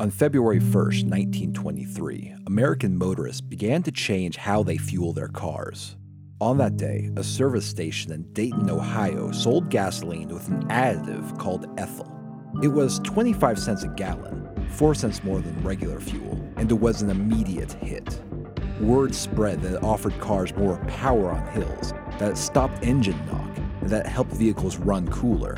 On February 1st, 1923, American motorists began to change how they fuel their cars. On that day, a service station in Dayton, Ohio sold gasoline with an additive called ethyl. It was 25 cents a gallon, 4 cents more than regular fuel, and it was an immediate hit. Word spread that it offered cars more power on hills, that it stopped engine knock, and that it helped vehicles run cooler.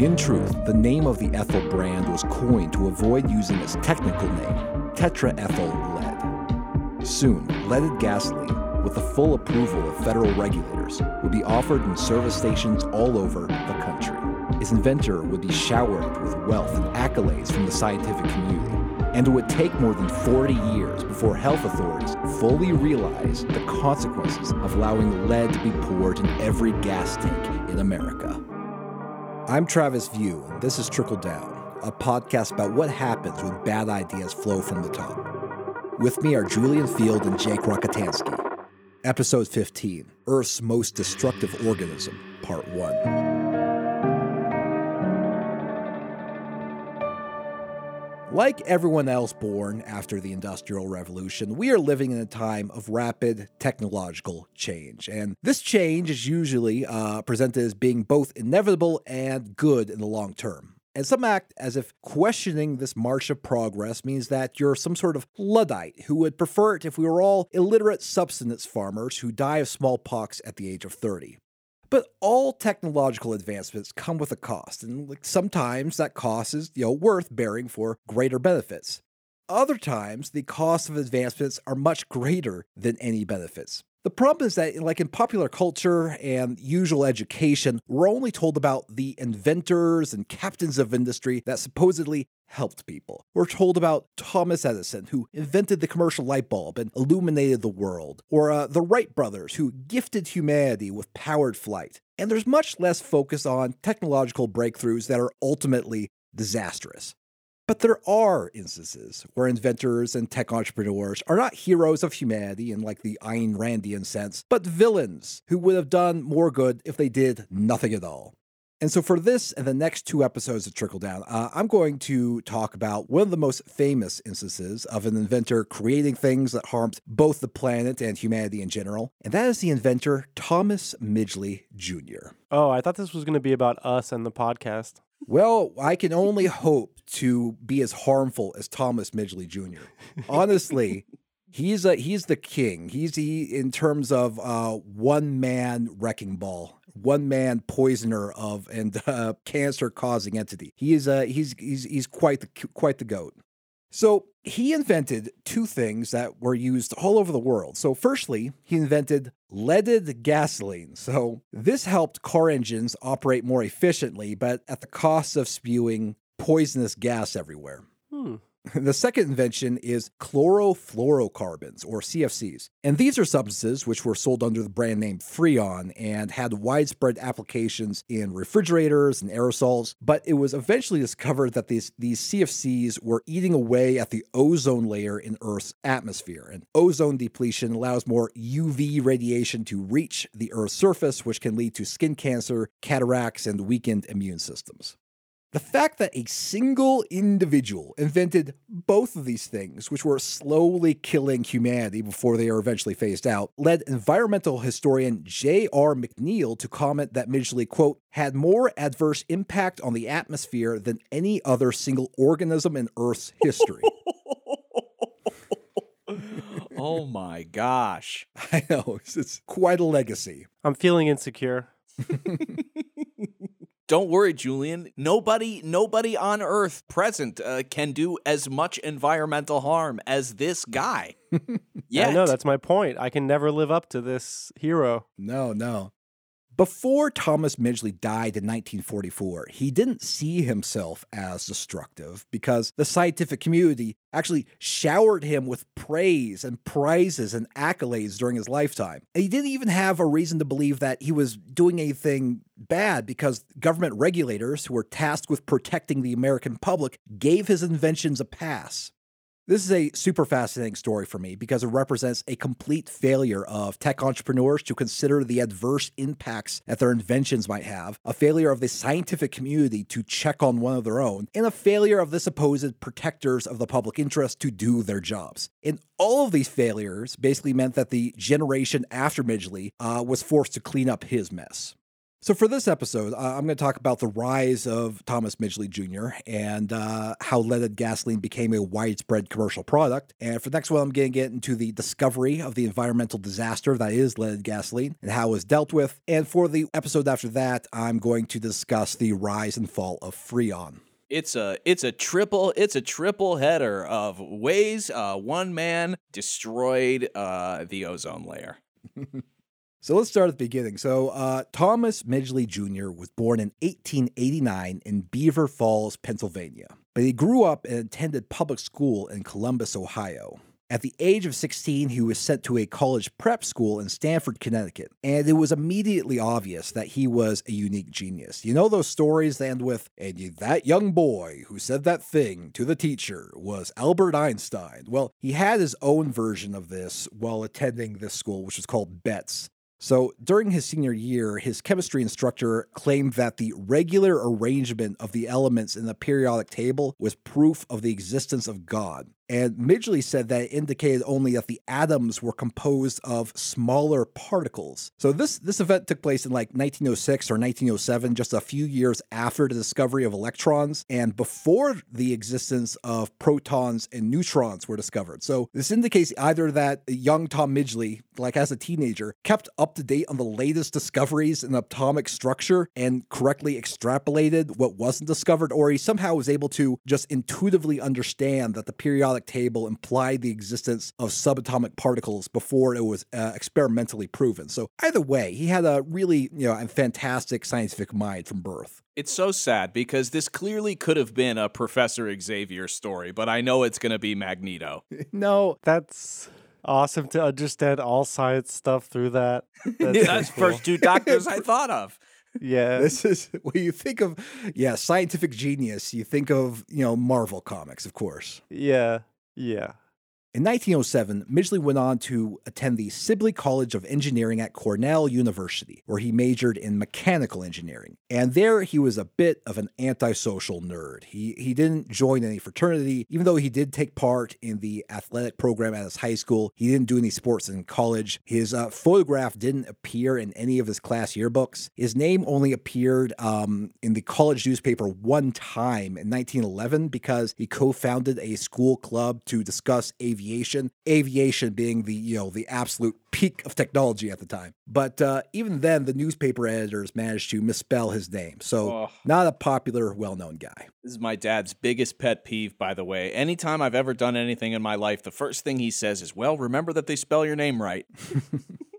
In truth, the name of the ethyl brand was coined to avoid using its technical name, tetraethyl lead. Soon, leaded gasoline with the full approval of federal regulators, would be offered in service stations all over the country. Its inventor would be showered with wealth and accolades from the scientific community, and it would take more than 40 years before health authorities fully realized the consequences of allowing lead to be poured in every gas tank in America. I'm Travis View, and this is Trickle Down, a podcast about what happens when bad ideas flow from the top. With me are Julian Field and Jake Rockatansky. Episode 15 Earth's Most Destructive Organism, Part 1. Like everyone else born after the Industrial Revolution, we are living in a time of rapid technological change. And this change is usually uh, presented as being both inevitable and good in the long term. And some act as if questioning this march of progress means that you're some sort of Luddite who would prefer it if we were all illiterate subsistence farmers who die of smallpox at the age of 30. But all technological advancements come with a cost, and like sometimes that cost is, you know, worth bearing for greater benefits. Other times, the costs of advancements are much greater than any benefits. The problem is that, like in popular culture and usual education, we're only told about the inventors and captains of industry that supposedly helped people. We're told about Thomas Edison, who invented the commercial light bulb and illuminated the world, or uh, the Wright brothers, who gifted humanity with powered flight. And there's much less focus on technological breakthroughs that are ultimately disastrous. But there are instances where inventors and tech entrepreneurs are not heroes of humanity in like the Ayn Randian sense, but villains who would have done more good if they did nothing at all. And so, for this and the next two episodes of Trickle Down, uh, I'm going to talk about one of the most famous instances of an inventor creating things that harmed both the planet and humanity in general, and that is the inventor Thomas Midgley Jr. Oh, I thought this was going to be about us and the podcast. Well, I can only hope to be as harmful as Thomas Midgley Jr. Honestly, he's a he's the king. He's he in terms of uh, one man wrecking ball, one man poisoner of and uh, cancer causing entity. He is uh, he's he's he's quite the quite the goat. So he invented two things that were used all over the world. So, firstly, he invented leaded gasoline. So, this helped car engines operate more efficiently, but at the cost of spewing poisonous gas everywhere. Hmm. The second invention is chlorofluorocarbons, or CFCs. And these are substances which were sold under the brand name Freon and had widespread applications in refrigerators and aerosols. But it was eventually discovered that these, these CFCs were eating away at the ozone layer in Earth's atmosphere. And ozone depletion allows more UV radiation to reach the Earth's surface, which can lead to skin cancer, cataracts, and weakened immune systems. The fact that a single individual invented both of these things, which were slowly killing humanity before they are eventually phased out, led environmental historian J.R. McNeill to comment that Midgley, quote, had more adverse impact on the atmosphere than any other single organism in Earth's history. oh my gosh. I know, it's, it's quite a legacy. I'm feeling insecure. Don't worry, Julian. Nobody, nobody on Earth present uh, can do as much environmental harm as this guy. Yeah, I know that's my point. I can never live up to this hero. No, no. Before Thomas Midgley died in 1944, he didn't see himself as destructive because the scientific community actually showered him with praise and prizes and accolades during his lifetime. And he didn't even have a reason to believe that he was doing anything bad because government regulators who were tasked with protecting the American public gave his inventions a pass. This is a super fascinating story for me because it represents a complete failure of tech entrepreneurs to consider the adverse impacts that their inventions might have, a failure of the scientific community to check on one of their own, and a failure of the supposed protectors of the public interest to do their jobs. And all of these failures basically meant that the generation after Midgley uh, was forced to clean up his mess. So, for this episode, uh, I'm going to talk about the rise of Thomas Midgley Jr. and uh, how leaded gasoline became a widespread commercial product. And for the next one, I'm going to get into the discovery of the environmental disaster that is leaded gasoline and how it was dealt with. And for the episode after that, I'm going to discuss the rise and fall of Freon. It's a it's a triple it's a triple header of ways uh, one man destroyed uh, the ozone layer. So let's start at the beginning. So uh, Thomas Midgley Jr. was born in 1889 in Beaver Falls, Pennsylvania, but he grew up and attended public school in Columbus, Ohio. At the age of 16, he was sent to a college prep school in Stamford, Connecticut, and it was immediately obvious that he was a unique genius. You know those stories that end with, and that young boy who said that thing to the teacher was Albert Einstein. Well, he had his own version of this while attending this school, which was called Betts. So during his senior year, his chemistry instructor claimed that the regular arrangement of the elements in the periodic table was proof of the existence of God. And Midgley said that it indicated only that the atoms were composed of smaller particles. So this this event took place in like 1906 or 1907, just a few years after the discovery of electrons and before the existence of protons and neutrons were discovered. So this indicates either that young Tom Midgley, like as a teenager, kept up to date on the latest discoveries in atomic structure and correctly extrapolated what wasn't discovered, or he somehow was able to just intuitively understand that the periodic periodic table implied the existence of subatomic particles before it was uh, experimentally proven. So either way, he had a really, you know, a fantastic scientific mind from birth. It's so sad because this clearly could have been a Professor Xavier story, but I know it's going to be Magneto. no, that's awesome to understand all science stuff through that. That's, That's cool. first two doctors I thought of. Yeah. This is when you think of yeah, scientific genius, you think of, you know, Marvel comics, of course. Yeah. Yeah. In 1907, Midgley went on to attend the Sibley College of Engineering at Cornell University, where he majored in mechanical engineering. And there he was a bit of an antisocial nerd. He, he didn't join any fraternity, even though he did take part in the athletic program at his high school. He didn't do any sports in college. His uh, photograph didn't appear in any of his class yearbooks. His name only appeared um, in the college newspaper one time in 1911 because he co founded a school club to discuss aviation aviation, aviation being the, you know, the absolute peak of technology at the time. But uh, even then, the newspaper editors managed to misspell his name. So, oh. not a popular, well known guy. This is my dad's biggest pet peeve, by the way. Anytime I've ever done anything in my life, the first thing he says is, Well, remember that they spell your name right.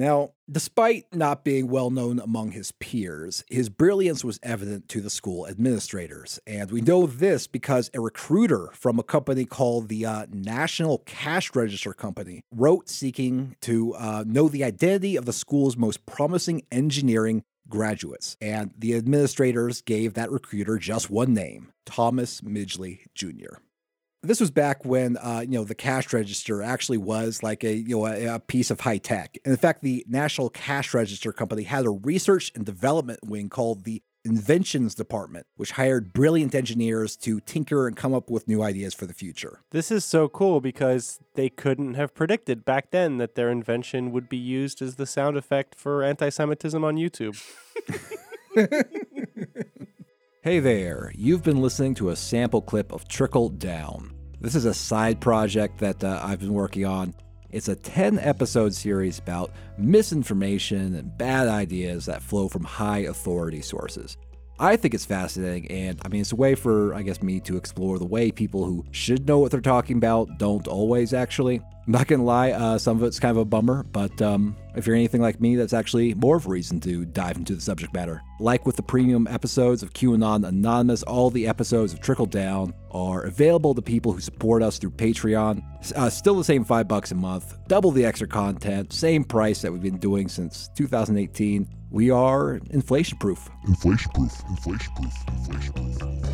Now, despite not being well known among his peers, his brilliance was evident to the school administrators. And we know this because a recruiter from a company called the uh, National Cash Register Company wrote seeking to uh, know the identity of the school's most promising engineering graduates. And the administrators gave that recruiter just one name Thomas Midgley Jr. This was back when uh, you know the cash register actually was like a you know a, a piece of high tech. And in fact, the National Cash Register Company had a research and development wing called the Inventions Department, which hired brilliant engineers to tinker and come up with new ideas for the future. This is so cool because they couldn't have predicted back then that their invention would be used as the sound effect for anti Semitism on YouTube. Hey there, you've been listening to a sample clip of Trickle Down. This is a side project that uh, I've been working on. It's a 10 episode series about misinformation and bad ideas that flow from high authority sources. I think it's fascinating, and I mean, it's a way for, I guess, me to explore the way people who should know what they're talking about don't always actually. I'm not gonna lie, uh, some of it's kind of a bummer, but um, if you're anything like me, that's actually more of a reason to dive into the subject matter. Like with the premium episodes of QAnon Anonymous, all the episodes of Trickle Down are available to people who support us through Patreon. Uh, still the same five bucks a month, double the extra content, same price that we've been doing since 2018. We are inflation proof. Inflation proof. Inflation proof. Inflation proof.